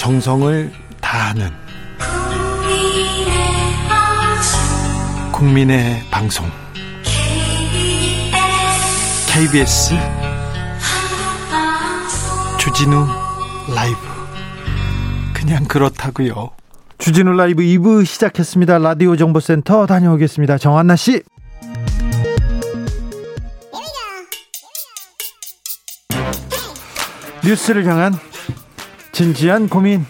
정성을 다하는 국민의 방송 KBS 주진우 라이브 그냥 그렇다고요. 주진우 라이브 2부 시작했습니다. 라디오 정보센터 다녀오겠습니다. 정한나 씨. 뉴스를 향한 진지한 고민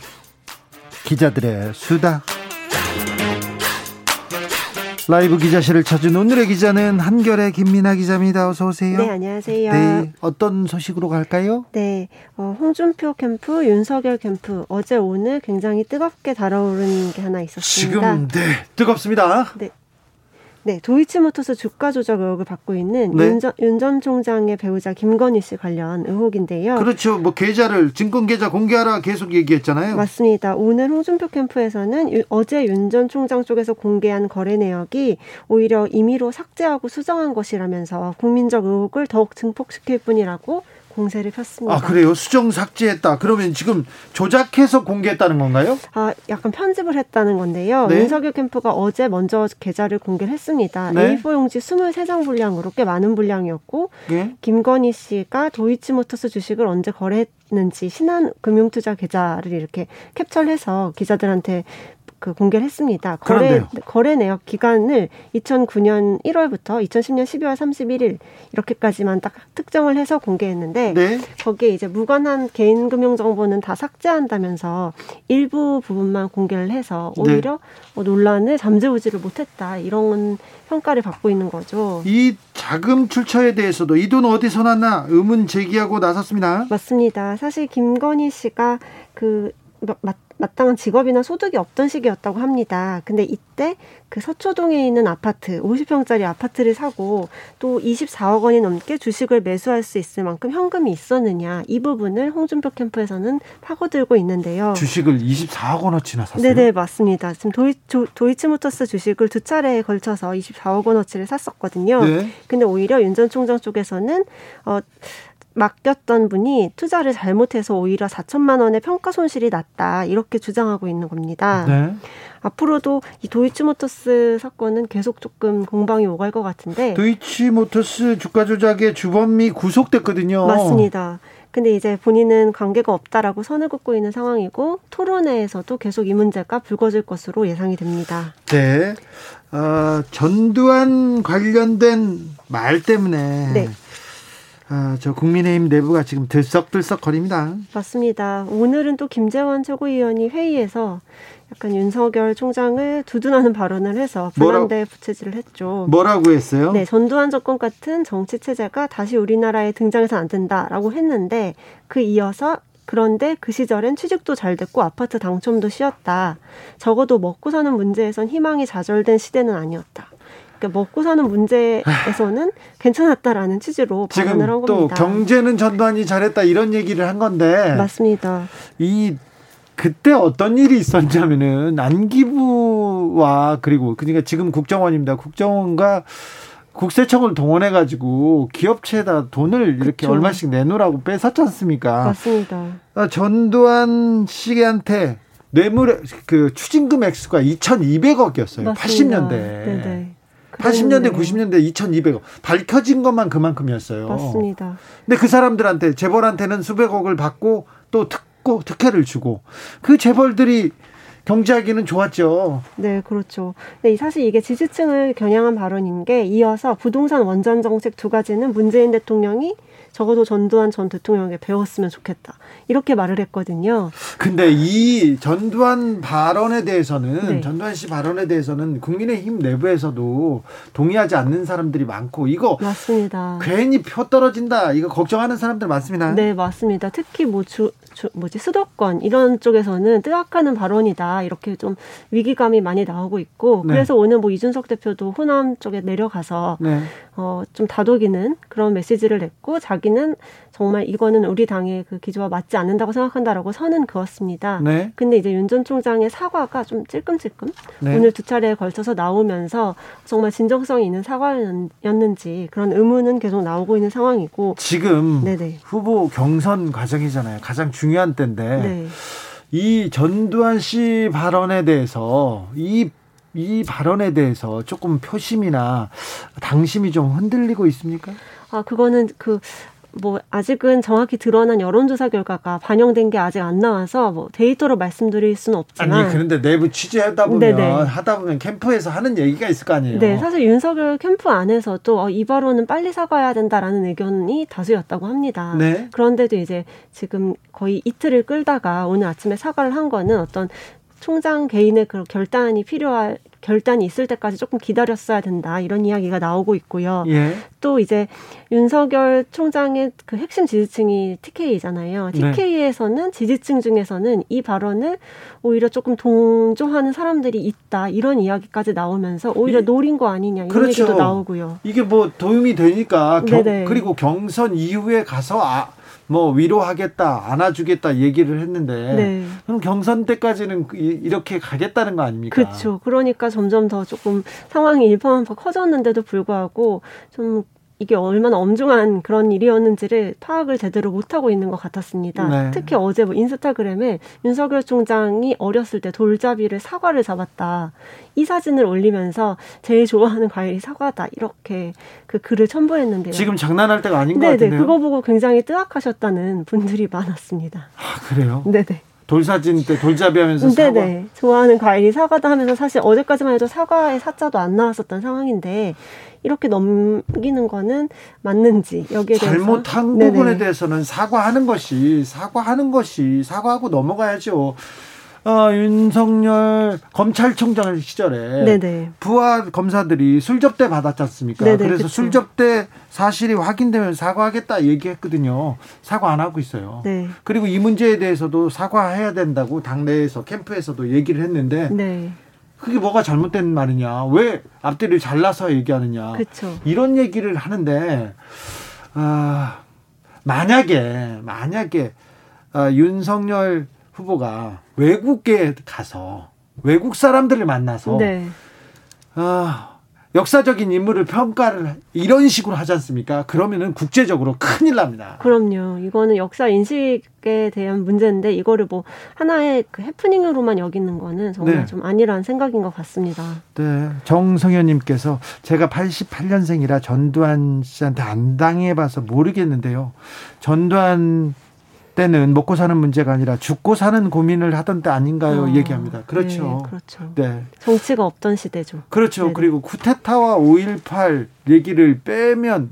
기자들의 수다 라이브 기자실을 찾은 오늘의 기자는 한결의 김민아 기자입니다. 어서 오세요. 네, 안녕하세요. 네, 어떤 소식으로 갈까요? 네, 어, 홍준표 캠프, 윤석열 캠프 어제 오늘 굉장히 뜨겁게 달아오르는 게 하나 있었습니다. 지금 네 뜨겁습니다. 네, 네, 도이치모터스 주가 조작 의혹을 받고 있는 네. 윤, 전, 윤전 총장의 배우자 김건희 씨 관련 의혹인데요. 그렇죠. 뭐 계좌를 증권 계좌 공개하라 계속 얘기했잖아요. 맞습니다. 오늘 홍준표 캠프에서는 유, 어제 윤 전 총장 쪽에서 공개한 거래 내역이 오히려 임의로 삭제하고 수정한 것이라면서 국민적 의혹을 더욱 증폭시킬 뿐이라고 공세를 폈습니다. 아 그래요? 수정 삭제했다. 그러면 지금 조작해서 공개했다는 건가요? 아 약간 편집을 했다는 건데요. 네? 윤석열 캠프가 어제 먼저 계좌를 공개를 했습니다. 네? A4 용지 23장 분량으로 꽤 많은 분량이었고 네? 김건희 씨가 도이치모터스 주식을 언제 거래했는지 신한금융투자 계좌를 이렇게 캡처를 해서 기자들한테 그 공개를 했습니다. 거래 거래 내역 기간을 2009년 1월부터 2010년 12월 31일 이렇게까지만 딱 특정을 해서 공개했는데 네. 거기에 이제 무관한 개인 금융 정보는 다 삭제한다면서 일부 부분만 공개를 해서 네. 오히려 네. 논란을 잠재우지를 못했다 이런 평가를 받고 있는 거죠. 이 자금 출처에 대해서도 이 돈 어디서 났나 의문 제기하고 나섰습니다. 맞습니다. 사실 김건희 씨가 그 마땅한 직업이나 소득이 없던 시기였다고 합니다. 근데 이때 그 서초동에 있는 아파트, 50평짜리 아파트를 사고 또 24억 원이 넘게 주식을 매수할 수 있을 만큼 현금이 있었느냐 이 부분을 홍준표 캠프에서는 파고들고 있는데요. 주식을 24억 원어치나 샀어요? 네네 맞습니다. 지금 도이, 도이치모터스 주식을 두 차례에 걸쳐서 24억 원어치를 샀었거든요. 네. 근데 오히려 윤 전 총장 쪽에서는 어 맡겼던 분이 투자를 잘못해서 오히려 4천만 원의 평가 손실이 났다 이렇게 주장하고 있는 겁니다. 네. 앞으로도 이 도이치모터스 사건은 계속 조금 공방이 오갈 것 같은데 도이치모터스 주가 조작의 주범이 구속됐거든요. 맞습니다. 근데 이제 본인은 관계가 없다라고 선을 긋고 있는 상황이고 토론회에서도 계속 이 문제가 불거질 것으로 예상이 됩니다. 네. 어, 전두환 관련된 말 때문에 네. 아, 저 국민의힘 내부가 지금 들썩들썩 거립니다. 맞습니다. 오늘은 또 김재원 최고위원이 회의에서 약간 윤석열 총장을 두둔하는 발언을 해서 불안대 부채질을 했죠. 뭐라고 했어요? 네, 전두환 정권 같은 정치 체제가 다시 우리나라에 등장해서 안 된다라고 했는데 그 이어서 그런데 그 시절엔 취직도 잘 됐고 아파트 당첨도 쉬었다. 적어도 먹고 사는 문제에선 희망이 좌절된 시대는 아니었다. 그러니까 먹고 사는 문제에서는 괜찮았다라는 취지로 발언을 한 겁니다. 또 경제는 전두환이 잘했다 이런 얘기를 한 건데 맞습니다. 이 그때 어떤 일이 있었냐면은 안기부와 그리고 그러니까 지금 국정원입니다. 국정원과 국세청을 동원해 가지고 기업체에다 돈을 이렇게 그쵸. 얼마씩 내놓으라고 뺏었지 않습니까? 맞습니다. 아, 전두환 씨한테 뇌물 그 추징금 액수가 2,200억이었어요. 맞습니다. 80년대. 네네. 80년대, 90년대 2,200억 밝혀진 것만 그만큼이었어요. 맞습니다. 근데 그 사람들한테 재벌한테는 수백억을 받고 또 특고 특혜를 주고 그 재벌들이 경제하기는 좋았죠. 네, 그렇죠. 네, 사실 이게 지지층을 겨냥한 발언인 게 이어서 부동산 원전 정책 두 가지는 문재인 대통령이 적어도 전두환 전 대통령에게 배웠으면 좋겠다. 이렇게 말을 했거든요. 근데 이 전두환 발언에 대해서는 네. 전두환 씨 발언에 대해서는 국민의힘 내부에서도 동의하지 않는 사람들이 많고 이거 맞습니다. 괜히 표 떨어진다. 이거 걱정하는 사람들 많습니다. 네, 맞습니다. 특히 뭐 주, 주, 뭐지 수도권 이런 쪽에서는 뜨악하는 발언이다. 이렇게 좀 위기감이 많이 나오고 있고 네. 그래서 오늘 뭐 이준석 대표도 호남 쪽에 내려가서 네. 어, 좀 다독이는 그런 메시지를 냈고 자기 는 정말 이거는 우리 당의 그 기조와 맞지 않는다고 생각한다라고 선은 그었습니다. 네. 근데 이제 윤 전 총장의 사과가 좀 찔끔찔끔 네. 오늘 두 차례에 걸쳐서 나오면서 정말 진정성이 있는 사과였는지 그런 의문은 계속 나오고 있는 상황이고 지금 네네. 후보 경선 과정이잖아요. 가장 중요한 때인데 네. 이 전두환 씨 발언에 대해서 이, 이 발언에 대해서 조금 표심이나 당심이 좀 흔들리고 있습니까? 아, 그거는 그, 뭐 아직은 정확히 드러난 여론조사 결과가 반영된 게 아직 안 나와서 뭐 데이터로 말씀드릴 수는 없지만 아니 그런데 내부 취재하다 보면 네네. 하다 보면 캠프에서 하는 얘기가 있을 거 아니에요. 네, 사실 윤석열 캠프 안에서도 어, 이 발언은 빨리 사과해야 된다라는 의견이 다수였다고 합니다. 네. 그런데도 이제 지금 거의 이틀을 끌다가 오늘 아침에 사과를 한 거는 어떤 총장 개인의 그 결단이 필요할 결단이 있을 때까지 조금 기다렸어야 된다 이런 이야기가 나오고 있고요. 예. 또 이제 윤석열 총장의 그 핵심 지지층이 TK잖아요. TK에서는 네. 지지층 중에서는 이 발언을 오히려 조금 동조하는 사람들이 있다 이런 이야기까지 나오면서 오히려 노린 거 아니냐 이런 그렇죠. 얘기도 나오고요. 이게 뭐 도움이 되니까 경, 그리고 경선 이후에 가서 아, 뭐 위로하겠다, 안아주겠다 얘기를 했는데 네. 그럼 경선 때까지는 이렇게 가겠다는 거 아닙니까? 그렇죠. 그러니까 점점 더 조금 상황이 일파만파 커졌는데도 불구하고 좀 이게 얼마나 엄중한 그런 일이었는지를 파악을 제대로 못하고 있는 것 같았습니다. 네. 특히 어제 뭐 인스타그램에 윤석열 총장이 어렸을 때 돌잡이를 사과를 잡았다. 이 사진을 올리면서 제일 좋아하는 과일이 사과다. 이렇게 그 글을 첨부했는데요. 지금 장난할 때가 아닌 네네, 것 같은데요. 그거 보고 굉장히 뜨악하셨다는 분들이 많았습니다. 아, 그래요? 네네. 돌사진 때 돌잡이 하면서 사과. 네네. 좋아하는 과일이 사과다 하면서 사실 어제까지만 해도 사과의 사자도 안 나왔었던 상황인데 이렇게 넘기는 거는 맞는지 여기에 대해서 잘못한 네네. 부분에 대해서는 사과하는 것이 사과하는 것이 사과하고 넘어가야죠. 어, 윤석열 검찰총장 시절에 네네. 부하 검사들이 술접대 받았지 않습니까? 네네, 그래서 그쵸. 술접대 사실이 확인되면 사과하겠다 얘기했거든요. 사과 안 하고 있어요. 네. 그리고 이 문제에 대해서도 사과해야 된다고 당내에서 캠프에서도 얘기를 했는데 네. 그게 뭐가 잘못된 말이냐? 왜 앞뒤를 잘라서 얘기하느냐? 그쵸. 이런 얘기를 하는데 아, 만약에 만약에 아, 윤석열 후보가 외국에 가서 외국 사람들을 만나서 네. 아, 역사적인 인물을 평가를 이런 식으로 하지 않습니까? 그러면은 국제적으로 큰일 납니다. 그럼요. 이거는 역사 인식에 대한 문제인데 이거를 뭐 하나의 그 해프닝으로만 여기는 거는 정말 네. 좀 아니라는 생각인 것 같습니다. 네. 정성현님께서 제가 88년생이라 전두환 씨한테 안 당해봐서 모르겠는데요. 전두환 때는 먹고 사는 문제가 아니라 죽고 사는 고민을 하던 때 아닌가요? 어, 얘기합니다. 그렇죠. 네, 그렇죠. 네. 정치가 없던 시대죠. 그렇죠. 네네. 그리고 쿠데타와 5.18 얘기를 빼면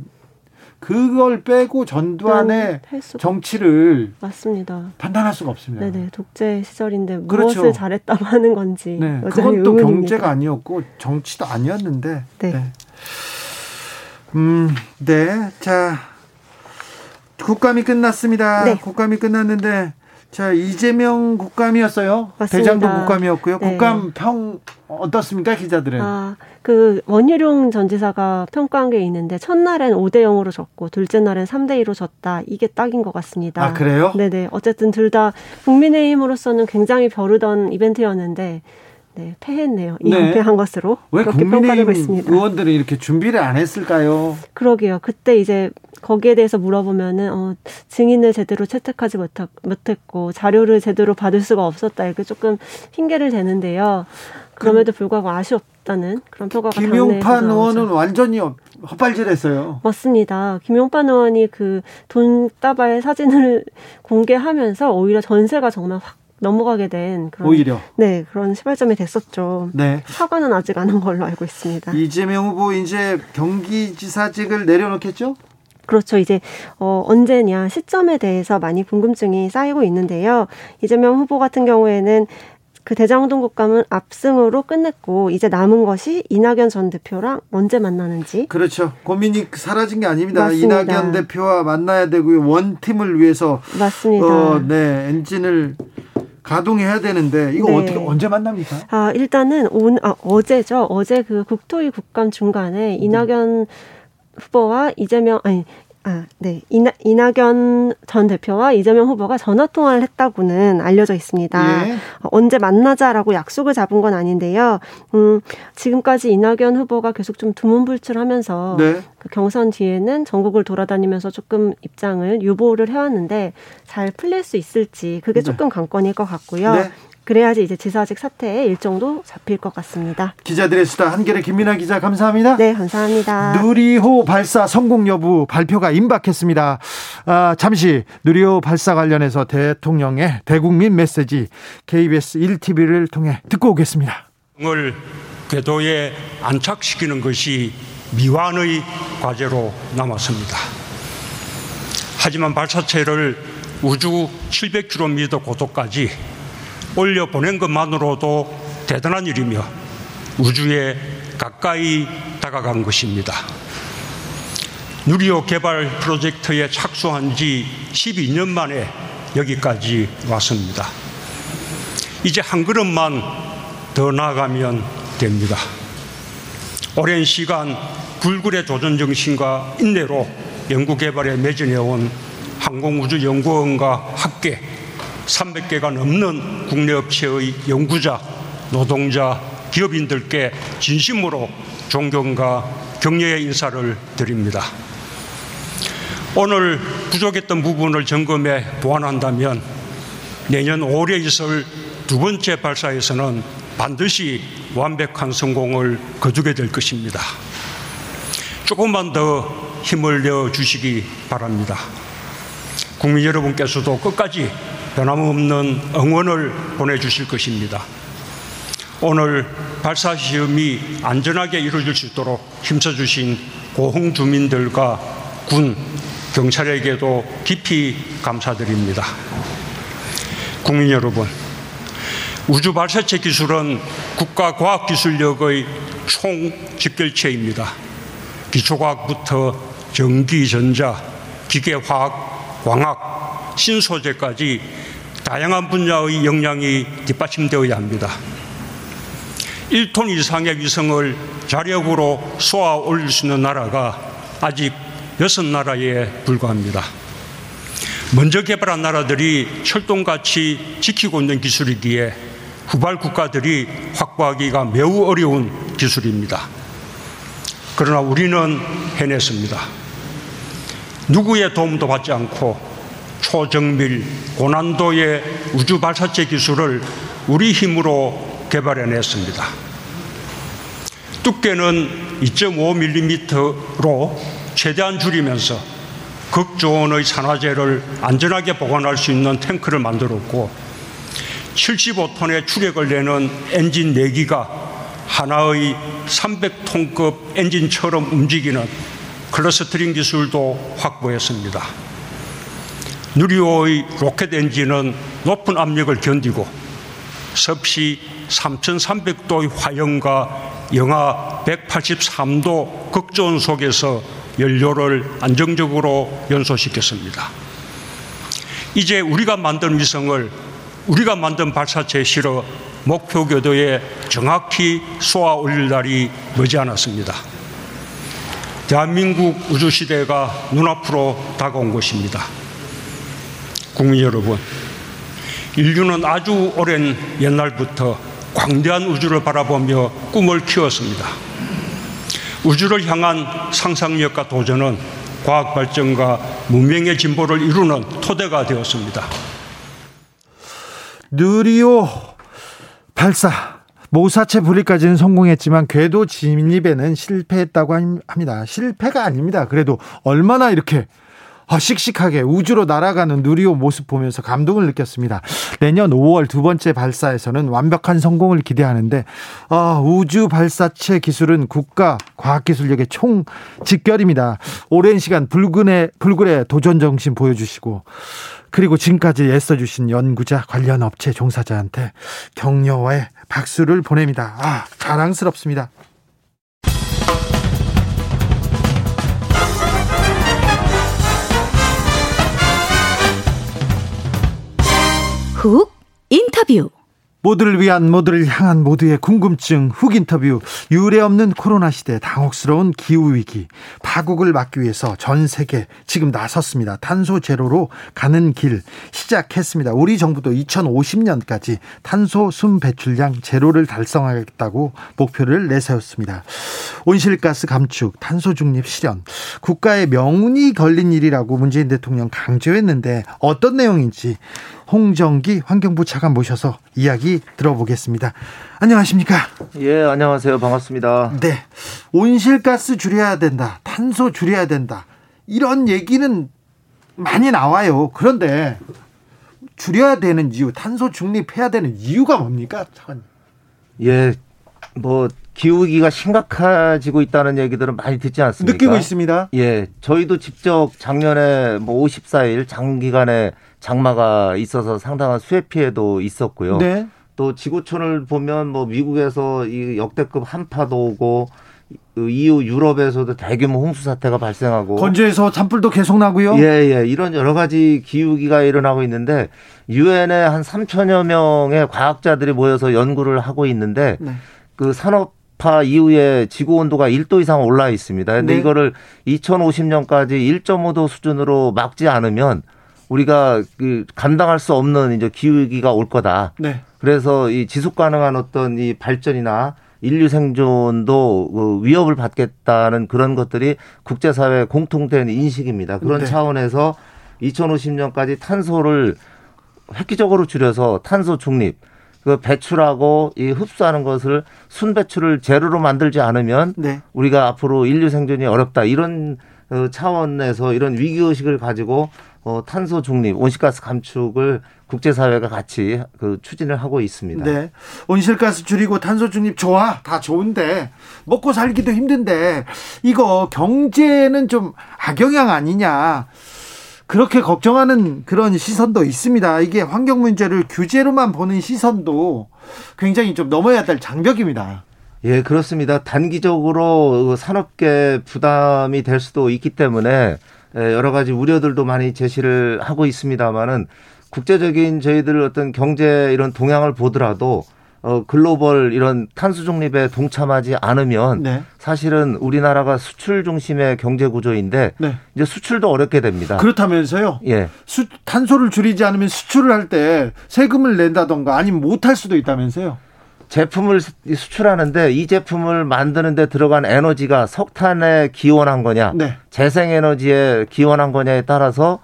그걸 빼고 전두환의 정치를 맞습니다. 판단할 수가 없습니다. 네네 독재 시절인데 그렇죠. 무엇을 잘했다고 하는 건지 네. 그건 또 경제가 아니었고 정치도 아니었는데 네. 네. 음, 네. 자, 국감이 끝났습니다. 네. 국감이 끝났는데 자 이재명 국감이었어요. 맞습니다. 대장동 국감이었고요. 네. 국감 평 어떻습니까 기자들은? 아, 그 원희룡 전 지사가 평가한 게 있는데 첫날엔 5대 0으로 졌고 둘째 날엔 3대 2로 졌다. 이게 딱인 것 같습니다. 아 그래요? 네네. 어쨌든 둘 다 국민의힘으로서는 굉장히 벼르던 이벤트였는데 네, 패했네요. 이패한 네. 것으로 왜 국민의힘 의원들은 이렇게 준비를 안 했을까요? 그러게요. 그때 이제 거기에 대해서 물어보면은 어, 증인을 제대로 채택하지 못했고 자료를 제대로 받을 수가 없었다 이렇게 조금 핑계를 대는데요. 그럼에도 불구하고 아쉬웠다는 그런 평가가 김용판 의원은 완전히 헛발질했어요. 맞습니다. 김용판 의원이 그 돈다발 사진을 공개하면서 오히려 전세가 정말 확 넘어가게 된 그런 오히려 네 그런 시발점이 됐었죠. 네 사과는 아직 안 한 걸로 알고 있습니다. 이재명 후보 이제 경기지사직을 내려놓겠죠? 그렇죠. 이제 어 언제냐 시점에 대해서 많이 궁금증이 쌓이고 있는데요. 이재명 후보 같은 경우에는 그 대장동 국감은 압승으로 끝냈고 이제 남은 것이 이낙연 전 대표랑 언제 만나는지 그렇죠 고민이 사라진 게 아닙니다 맞습니다. 이낙연 대표와 만나야 되고요 원 팀을 위해서 맞습니다 어, 네 엔진을 가동해야 되는데 이거 네. 어떻게 언제 만납니까? 아 일단은 온 아, 어제죠 어제 그 국토위 국감 중간에 이낙연 후보와 이재명 아니 아, 네. 이나, 이낙연 전 대표와 이재명 후보가 전화 통화를 했다고는 알려져 있습니다. 예. 언제 만나자라고 약속을 잡은 건 아닌데요. 음, 지금까지 이낙연 후보가 계속 좀 두문불출하면서 네. 그 경선 뒤에는 전국을 돌아다니면서 조금 입장을 유보를 해왔는데 잘 풀릴 수 있을지 그게 네. 조금 관건일 것 같고요. 네. 그래야지 이제 지사직 사태의 일정도 잡힐 것 같습니다. 기자들의 수다 한결의 김민아 기자 감사합니다. 네, 감사합니다. 누리호 발사 성공 여부 발표가 임박했습니다. 아, 잠시 누리호 발사 관련해서 대통령의 대국민 메시지 KBS 1TV를 통해 듣고 오겠습니다. 을 궤도에 안착시키는 것이 미완의 과제로 남았습니다. 하지만 발사체를 우주 700km 고도까지 올려 보낸 것만으로도 대단한 일이며 우주에 가까이 다가간 것입니다. 누리호 개발 프로젝트에 착수한 지 12년 만에 여기까지 왔습니다. 이제 한 걸음만 더 나아가면 됩니다. 오랜 시간 불굴의 도전 정신과 인내로 연구 개발에 매진해온 항공우주연구원과 학계 300개가 넘는 국내 업체의 연구자, 노동자, 기업인들께 진심으로 존경과 격려의 인사를 드립니다. 오늘 부족했던 부분을 점검해 보완한다면 내년 5월에 있을 두 번째 발사에서는 반드시 완벽한 성공을 거두게 될 것입니다. 조금만 더 힘을 내어 주시기 바랍니다. 국민 여러분께서도 끝까지 변함없는 응원을 보내주실 것입니다. 오늘 발사 시험이 안전하게 이루어질 수 있도록 힘써주신 고흥 주민들과 군, 경찰에게도 깊이 감사드립니다. 국민 여러분, 우주 발사체 기술은 국가 과학 기술력의 총 집결체입니다. 기초과학부터 전기, 전자, 기계 화학, 광학, 신소재까지 다양한 분야의 역량이 뒷받침되어야 합니다. 1톤 이상의 위성을 자력으로 쏘아 올릴 수 있는 나라가 아직 6나라에 불과합니다. 먼저 개발한 나라들이 철동같이 지키고 있는 기술이기에 후발 국가들이 확보하기가 매우 어려운 기술입니다. 그러나 우리는 해냈습니다. 누구의 도움도 받지 않고 초정밀, 고난도의 우주 발사체 기술을 우리 힘으로 개발해냈습니다. 두께는 2.5mm로 최대한 줄이면서 극조온의 산화제를 안전하게 보관할 수 있는 탱크를 만들었고 75톤의 추력을 내는 엔진 4기가 하나의 300톤급 엔진처럼 움직이는 클러스트링 기술도 확보했습니다. 누리호의 로켓 엔진은 높은 압력을 견디고 섭씨 3,300도의 화염과 영하 183도 극저온 속에서 연료를 안정적으로 연소시켰습니다. 이제 우리가 만든 위성을 우리가 만든 발사체에 실어 목표 궤도에 정확히 쏘아 올릴 날이 머지않았습니다. 대한민국 우주시대가 눈앞으로 다가온 것입니다. 국민 여러분, 인류는 아주 오랜 옛날부터 광대한 우주를 바라보며 꿈을 키웠습니다. 우주를 향한 상상력과 도전은 과학 발전과 문명의 진보를 이루는 토대가 되었습니다. 느리오 발사 모사체 분리까지는 성공했지만 궤도 진입에는 실패했다고 합니다. 실패가 아닙니다. 그래도 얼마나 이렇게 아, 씩씩하게 우주로 날아가는 누리호 모습 보면서 감동을 느꼈습니다. 내년 5월 두 번째 발사에서는 완벽한 성공을 기대하는데 아, 우주 발사체 기술은 국가 과학기술력의 총 직결입니다. 오랜 시간 불근의 불굴의 도전 정신 보여주시고 그리고 지금까지 애써주신 연구자 관련 업체 종사자한테 격려의 박수를 보냅니다. 아, 자랑스럽습니다. 훅 인터뷰 모두를 위한 모두를 향한 모두의 궁금증 훅 인터뷰 유례 없는 코로나 시대 당혹스러운 기후 위기 파국을 막기 위해서 전 세계 지금 나섰습니다. 탄소 제로로 가는 길 시작했습니다. 우리 정부도 2050년까지 탄소 순 배출량 제로를 달성하겠다고 목표를 내세웠습니다. 온실가스 감축, 탄소 중립 실현 국가의 명운이 걸린 일이라고 문재인 대통령 강조했는데 어떤 내용인지 홍정기 환경부 차관 모셔서 이야기 들어보겠습니다. 안녕하십니까? 예, 안녕하세요. 반갑습니다. 네. 온실가스 줄여야 된다. 탄소 줄여야 된다. 이런 얘기는 많이 나와요. 그런데 줄여야 되는 이유, 탄소 중립해야 되는 이유가 뭡니까? 차관 예. 뭐 기후위기가 심각해지고 있다는 얘기들은 많이 듣지 않습니까? 느끼고 있습니다. 예. 저희도 직접 작년에 뭐 54일 장기간에 장마가 있어서 상당한 수해 피해도 있었고요. 네. 또 지구촌을 보면 뭐 미국에서 이 역대급 한파도 오고 이후 유럽에서도 대규모 홍수 사태가 발생하고 건조해서 산불도 계속 나고요. 예, 예. 이런 여러 가지 기후기가 일어나고 있는데 유엔에 한 3천여 명의 과학자들이 모여서 연구를 하고 있는데 네. 그 산업화 이후에 지구 온도가 1도 이상 올라 있습니다. 근데 네. 이거를 2050년까지 1.5도 수준으로 막지 않으면 우리가 그 감당할 수 없는 이제 기후 위기가 올 거다. 네. 그래서 이 지속 가능한 어떤 이 발전이나 인류 생존도 그 위협을 받겠다는 그런 것들이 국제사회 공통된 인식입니다. 그런 네. 차원에서 2050년까지 탄소를 획기적으로 줄여서 탄소 중립, 그 배출하고 이 흡수하는 것을 순배출을 제로로 만들지 않으면 네. 우리가 앞으로 인류 생존이 어렵다 이런 어, 차원에서 이런 위기 의식을 가지고 어, 탄소 중립, 온실가스 감축을 국제사회가 같이 그 추진을 하고 있습니다. 네. 온실가스 줄이고 탄소 중립 좋아. 다 좋은데 먹고 살기도 힘든데 이거 경제는 좀 악영향 아니냐. 그렇게 걱정하는 그런 시선도 있습니다. 이게 환경 문제를 규제로만 보는 시선도 굉장히 좀 넘어야 될 장벽입니다. 예, 그렇습니다. 단기적으로 산업계 부담이 될 수도 있기 때문에 예, 여러 가지 우려들도 많이 제시를 하고 있습니다만은 국제적인 저희들 어떤 경제 이런 동향을 보더라도 어 글로벌 이런 탄소 중립에 동참하지 않으면 네. 사실은 우리나라가 수출 중심의 경제 구조인데 네. 이제 수출도 어렵게 됩니다. 그렇다면서요? 예. 수, 탄소를 줄이지 않으면 수출을 할 때 세금을 낸다던가 아니면 못할 수도 있다면서요? 제품을 수출하는데 이 제품을 만드는데 들어간 에너지가 석탄에 기원한 거냐, 네. 재생에너지에 기원한 거냐에 따라서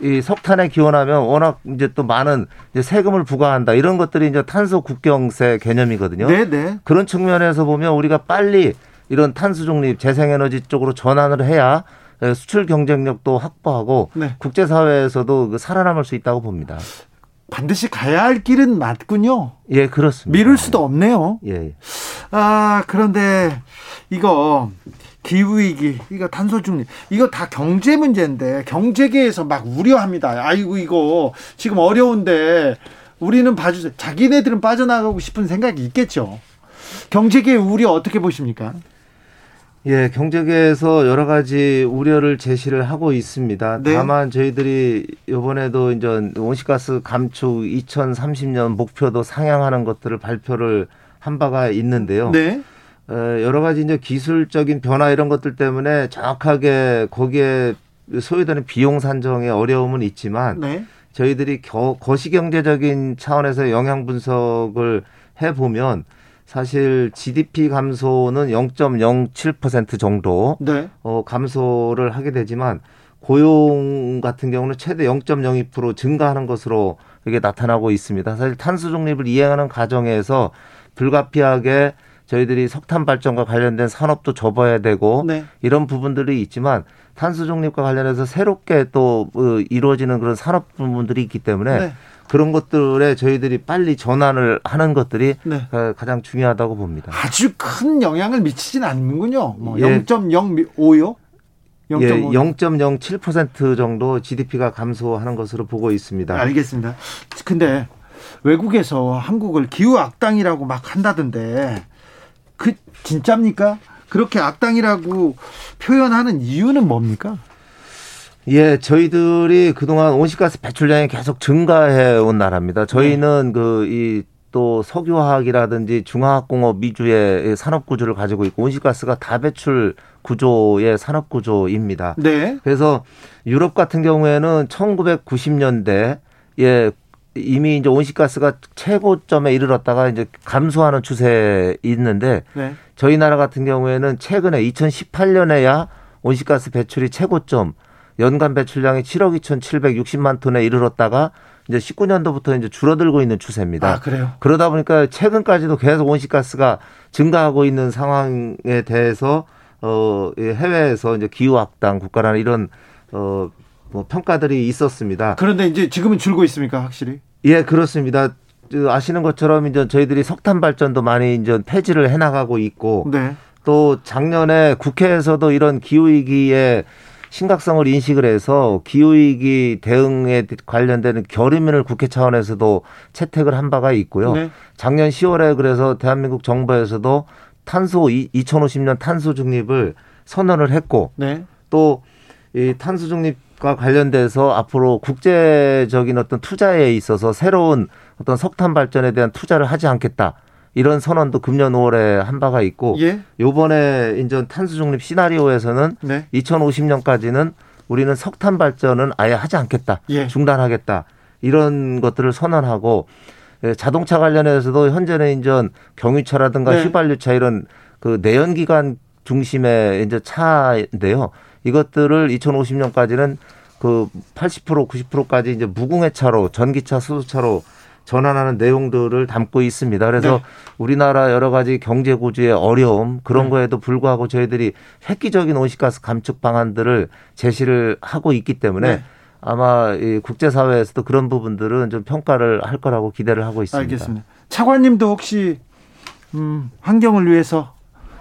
이 석탄에 기원하면 워낙 이제 또 많은 이제 세금을 부과한다 이런 것들이 이제 탄소 국경세 개념이거든요. 네네. 네. 그런 측면에서 보면 우리가 빨리 이런 탄소 중립 재생에너지 쪽으로 전환을 해야 수출 경쟁력도 확보하고 네. 국제사회에서도 그 살아남을 수 있다고 봅니다. 반드시 가야 할 길은 맞군요. 예, 그렇습니다. 미룰 수도 없네요. 예. 아, 그런데 이거 기후위기, 이거 탄소 중립, 이거 다 경제 문제인데 경제계에서 막 우려합니다. 아이고, 이거 지금 어려운데 우리는 봐주세요. 자기네들은 빠져나가고 싶은 생각이 있겠죠. 경제계 우려 어떻게 보십니까? 예, 경제계에서 여러 가지 우려를 제시를 하고 있습니다. 네. 다만 저희들이 이번에도 이제 온실가스 감축 2030년 목표도 상향하는 것들을 발표를 한 바가 있는데요. 네. 여러 가지 이제 기술적인 변화 이런 것들 때문에 정확하게 거기에 소요되는 비용 산정에 어려움은 있지만 네. 저희들이 거시경제적인 차원에서 영향 분석을 해 보면 사실 GDP 감소는 0.07% 정도 네. 어, 감소를 하게 되지만 고용 같은 경우는 최대 0.02% 증가하는 것으로 이게 나타나고 있습니다. 사실 탄소 중립을 이행하는 과정에서 불가피하게 저희들이 석탄 발전과 관련된 산업도 접어야 되고 네. 이런 부분들이 있지만 탄소 중립과 관련해서 새롭게 또 어, 이루어지는 그런 산업 부분들이 있기 때문에 네. 그런 것들에 저희들이 빨리 전환을 하는 것들이 네. 어, 가장 중요하다고 봅니다. 아주 큰 영향을 미치진 않는군요. 뭐 예. 0.05요? 0.5. 예, 0.07% 정도 GDP가 감소하는 것으로 보고 있습니다. 알겠습니다. 근데 외국에서 한국을 기후 악당이라고 막 한다던데 그 진짜입니까? 그렇게 악당이라고 표현하는 이유는 뭡니까? 예, 저희들이 그동안 온실가스 배출량이 계속 증가해 온 나라입니다. 저희는 네. 그이 또 석유화학이라든지 중화학공업 위주의 산업 구조를 가지고 있고 온실가스가 다배출 구조의 산업 구조입니다. 네. 그래서 유럽 같은 경우에는 1990년대에 이미 이제 온실가스가 최고점에 이르렀다가 이제 감소하는 추세에 있는데 네. 저희 나라 같은 경우에는 최근에 2018년에야 온실가스 배출이 최고점 연간 배출량이 7억 2,760만 톤에 이르렀다가 이제 19년도부터 이제 줄어들고 있는 추세입니다. 아, 그래요? 그러다 보니까 최근까지도 계속 온실가스가 증가하고 있는 상황에 대해서 어 해외에서 이제 기후 악당 국가라는 이런 어 뭐 평가들이 있었습니다. 그런데 이제 지금은 줄고 있습니까, 확실히? 예, 그렇습니다. 아시는 것처럼 이제 저희들이 석탄 발전도 많이 이제 폐지를 해 나가고 있고 네. 또 작년에 국회에서도 이런 기후 위기에 심각성을 인식을 해서 기후위기 대응에 관련되는 결의문을 국회 차원에서도 채택을 한 바가 있고요. 네. 작년 10월에 그래서 대한민국 정부에서도 탄소 2050년 탄소 중립을 선언을 했고 네. 또이 탄소 중립 과 관련돼서 앞으로 국제적인 어떤 투자에 있어서 새로운 어떤 석탄 발전에 대한 투자를 하지 않겠다. 이런 선언도 금년 5월에 한 바가 있고 예? 요번에 인전 탄소 중립 시나리오에서는 네. 2050년까지는 우리는 석탄 발전은 아예 하지 않겠다. 예. 중단하겠다. 이런 것들을 선언하고 예, 자동차 관련해서도 현재는 인전 경유차라든가 네. 휘발유차 이런 그 내연기관 중심의 이제 차인데요. 이것들을 2050년까지는 그 80% 90%까지 이제 무궁해 차로 전기차 수소차로 전환하는 내용들을 담고 있습니다. 그래서 네. 우리나라 여러 가지 경제 구조의 어려움 그런 네. 거에도 불구하고 저희들이 획기적인 온실가스 감축 방안들을 제시를 하고 있기 때문에 네. 아마 이 국제사회에서도 그런 부분들은 좀 평가를 할 거라고 기대를 하고 있습니다. 알겠습니다. 차관님도 혹시 음, 환경을 위해서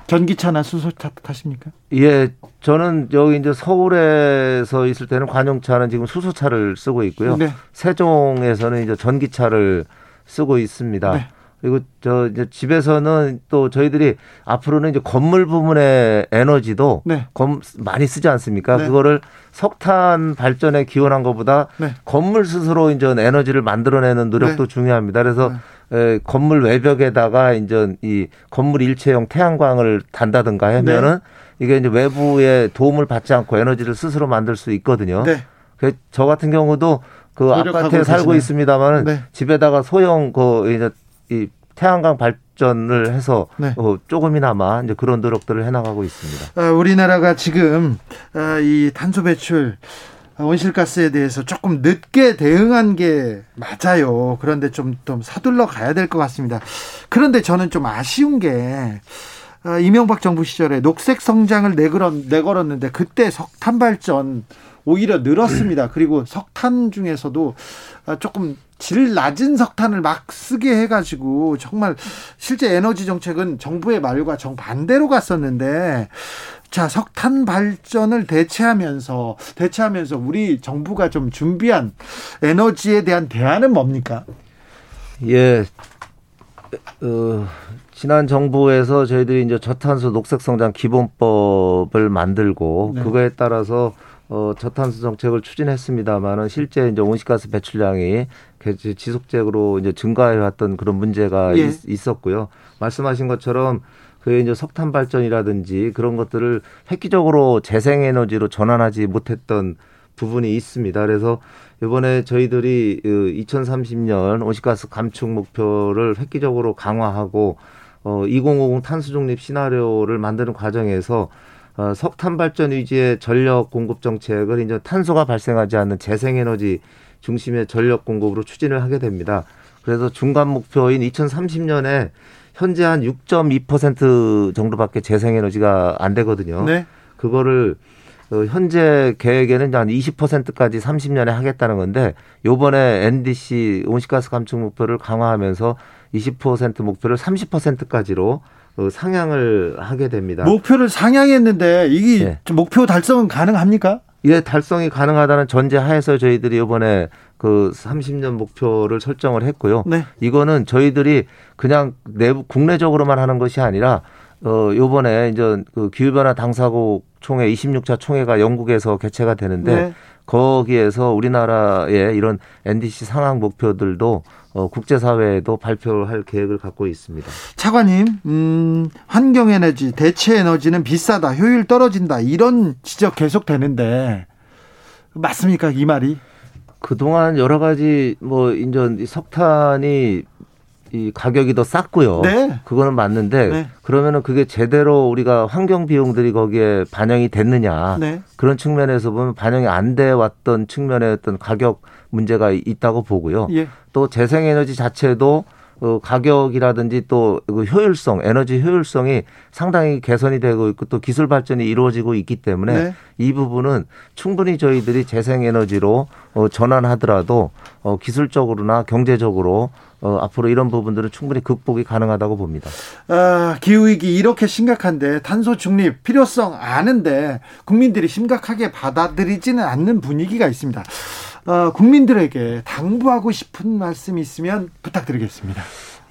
전기차나 수소차 타십니까? 예, 저는 여기 이제 서울에서 있을 때는 관용차는 지금 수소차를 쓰고 있고요. 네. 세종에서는 이제 전기차를 쓰고 있습니다. 네. 그리고 저 이제 집에서는 또 저희들이 앞으로는 이제 건물 부문의 에너지도 네. 검, 많이 쓰지 않습니까? 네. 그거를 석탄 발전에 기원한 것보다 네. 건물 스스로 이제 에너지를 만들어내는 노력도 네. 중요합니다. 그래서 네. 에, 건물 외벽에다가 이제 이 건물 일체형 태양광을 단다든가 하면은 네. 이게 이제 외부의 도움을 받지 않고 에너지를 스스로 만들 수 있거든요. 네. 그저 같은 경우도 그 아파트에 살고 계시네. 있습니다만은 네. 집에다가 소형 그 이제 이 태양광 발전을 해서 네. 어, 조금이나마 이제 그런 노력들을 해나가고 있습니다. 어, 우리나라가 지금 어, 이 탄소 배출 온실가스에 대해서 조금 늦게 대응한 게 맞아요. 그런데 좀, 좀 서둘러 가야 될 것 같습니다. 그런데 저는 좀 아쉬운 게 어, 이명박 정부 시절에 녹색 성장을 내걸었는데 그때 석탄 발전 오히려 늘었습니다. 그리고 석탄 중에서도 어, 조금 질 낮은 석탄을 막 쓰게 해가지고 정말 실제 에너지 정책은 정부의 말과 정반대로 갔었는데 자, 석탄 발전을 대체하면서 대체하면서 우리 정부가 좀 준비한 에너지에 대한 대안은 뭡니까? 예. 어, 지난 정부에서 저희들이 이제 저탄소 녹색 성장 기본법을 만들고 네. 그거에 따라서 어, 저탄소 정책을 추진했습니다만은 실제 이제 온실가스 배출량이 지속적으로 이제 증가해 왔던 그런 문제가 예. 있, 었고요 말씀하신 것처럼 그 이제 석탄 발전이라든지 그런 것들을 획기적으로 재생 에너지로 전환하지 못했던 부분이 있습니다. 그래서 이번에 저희들이 2030년 그 온실가스 감축 목표를 획기적으로 강화하고 어, 2050 탄소 중립 시나리오를 만드는 과정에서 어, 석탄 발전 위주의 전력 공급 정책을 이제 탄소가 발생하지 않는 재생 에너지 중심의 전력 공급으로 추진을 하게 됩니다. 그래서 중간 목표인 2030년에 현재 한 6.2% 정도밖에 재생에너지가 안 되거든요. 네. 그거를 어, 현재 계획에는 한 20%까지 30년에 하겠다는 건데 요번에 NDC 온실가스 감축 목표를 강화하면서 20% 목표를 30%까지로 어, 상향을 하게 됩니다. 목표를 상향했는데 이게 네. 목표 달성은 가능합니까? 예, 달성이 가능하다는 전제 하에서 저희들이 이번에 그 30년 목표를 설정을 했고요. 네. 이거는 저희들이 그냥 내부 국내적으로만 하는 것이 아니라 어 요번에 이제 그 기후 변화 당사국 총회 26차 총회가 영국에서 개최가 되는데 네. 거기에서 우리나라의 이런 NDC 상황 목표들도 어, 국제사회에도 발표할 계획을 갖고 있습니다. 차관님, 음, 환경에너지, 대체에너지는 비싸다, 효율 떨어진다 이런 지적 계속 되는데 맞습니까 이 말이? 그동안 여러 가지 뭐 인전 석탄이 이 가격이 더 쌌고요. 네. 그거는 맞는데 네. 그러면은 그게 제대로 우리가 환경 비용들이 거기에 반영이 됐느냐 네. 그런 측면에서 보면 반영이 안 돼 왔던 측면의 어떤 가격 문제가 있다고 보고요. 예. 또 재생에너지 자체도 그 가격이라든지 또 그 효율성, 에너지 효율성이 상당히 개선이 되고 있고 또 기술 발전이 이루어지고 있기 때문에 네. 이 부분은 충분히 저희들이 재생 에너지로 어, 전환하더라도 어, 기술적으로나 경제적으로 어, 앞으로 이런 부분들은 충분히 극복이 가능하다고 봅니다. 아, 기후 위기 이렇게 심각한데 탄소 중립 필요성 아는데 국민들이 심각하게 받아들이지는 않는 분위기가 있습니다. 어, 국민들에게 당부하고 싶은 말씀 있으면 부탁드리겠습니다.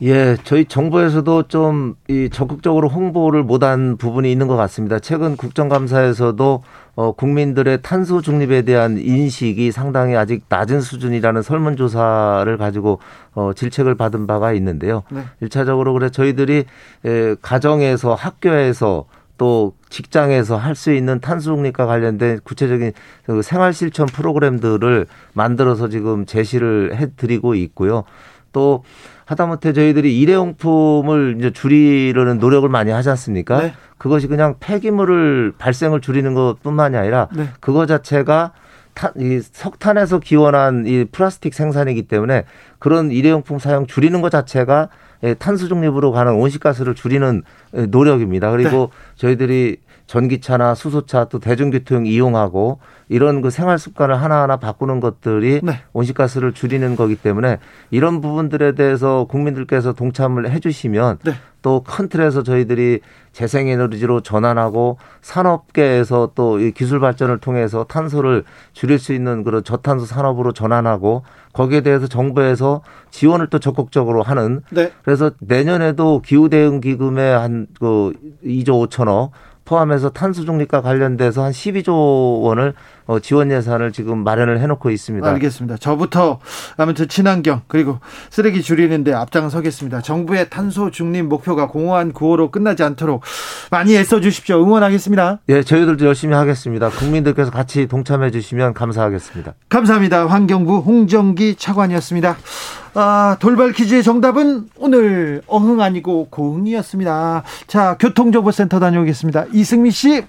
예, 저희 정부에서도 좀 이 적극적으로 홍보를 못한 부분이 있는 것 같습니다. 최근 국정감사에서도 어, 국민들의 탄소 중립에 대한 인식이 상당히 아직 낮은 수준이라는 설문조사를 가지고 어, 질책을 받은 바가 있는데요. 네. 1차적으로 그래 저희들이 에, 가정에서 학교에서 또 직장에서 할 수 있는 탄소중립과 관련된 구체적인 그 생활 실천 프로그램들을 만들어서 지금 제시를 해드리고 있고요. 또 하다못해 저희들이 일회용품을 이제 줄이려는 노력을 많이 하지 않습니까? 네. 그것이 그냥 폐기물을 발생을 줄이는 것뿐만이 아니라 네. 그거 자체가 타, 이 석탄에서 기원한 이 플라스틱 생산이기 때문에 그런 일회용품 사용 줄이는 것 자체가 예, 탄소 중립으로 가는 온실가스를 줄이는 예, 노력입니다. 그리고 네. 저희들이 전기차나 수소차 또 대중교통 이용하고 이런 그 생활 습관을 하나하나 바꾸는 것들이 네. 온실가스를 줄이는 거기 때문에 이런 부분들에 대해서 국민들께서 동참을 해 주시면 네. 또큰 틀에서 저희들이 재생에너지로 전환하고 산업계에서 또 이 기술 발전을 통해서 탄소를 줄일 수 있는 그런 저탄소 산업으로 전환하고 거기에 대해서 정부에서 지원을 또 적극적으로 하는 네. 그래서 내년에도 기후 대응 기금에 한 그 2조 5천억 포함해서 탄소 중립과 관련돼서 한 12조 원을 어, 지원 예산을 지금 마련을 해놓고 있습니다. 알겠습니다. 저부터 아무튼 친환경 그리고 쓰레기 줄이는데 앞장서겠습니다. 정부의 탄소 중립 목표가 공허한 구호로 끝나지 않도록 많이 애써 주십시오. 응원하겠습니다. 예, 저희들도 열심히 하겠습니다. 국민들께서 같이 동참해 주시면 감사하겠습니다. 감사합니다. 환경부 홍정기 차관이었습니다. 아, 돌발 퀴즈의 정답은 오늘 어흥 아니고 고흥이었습니다. 자, 교통정보센터 다녀오겠습니다. 이승미 씨.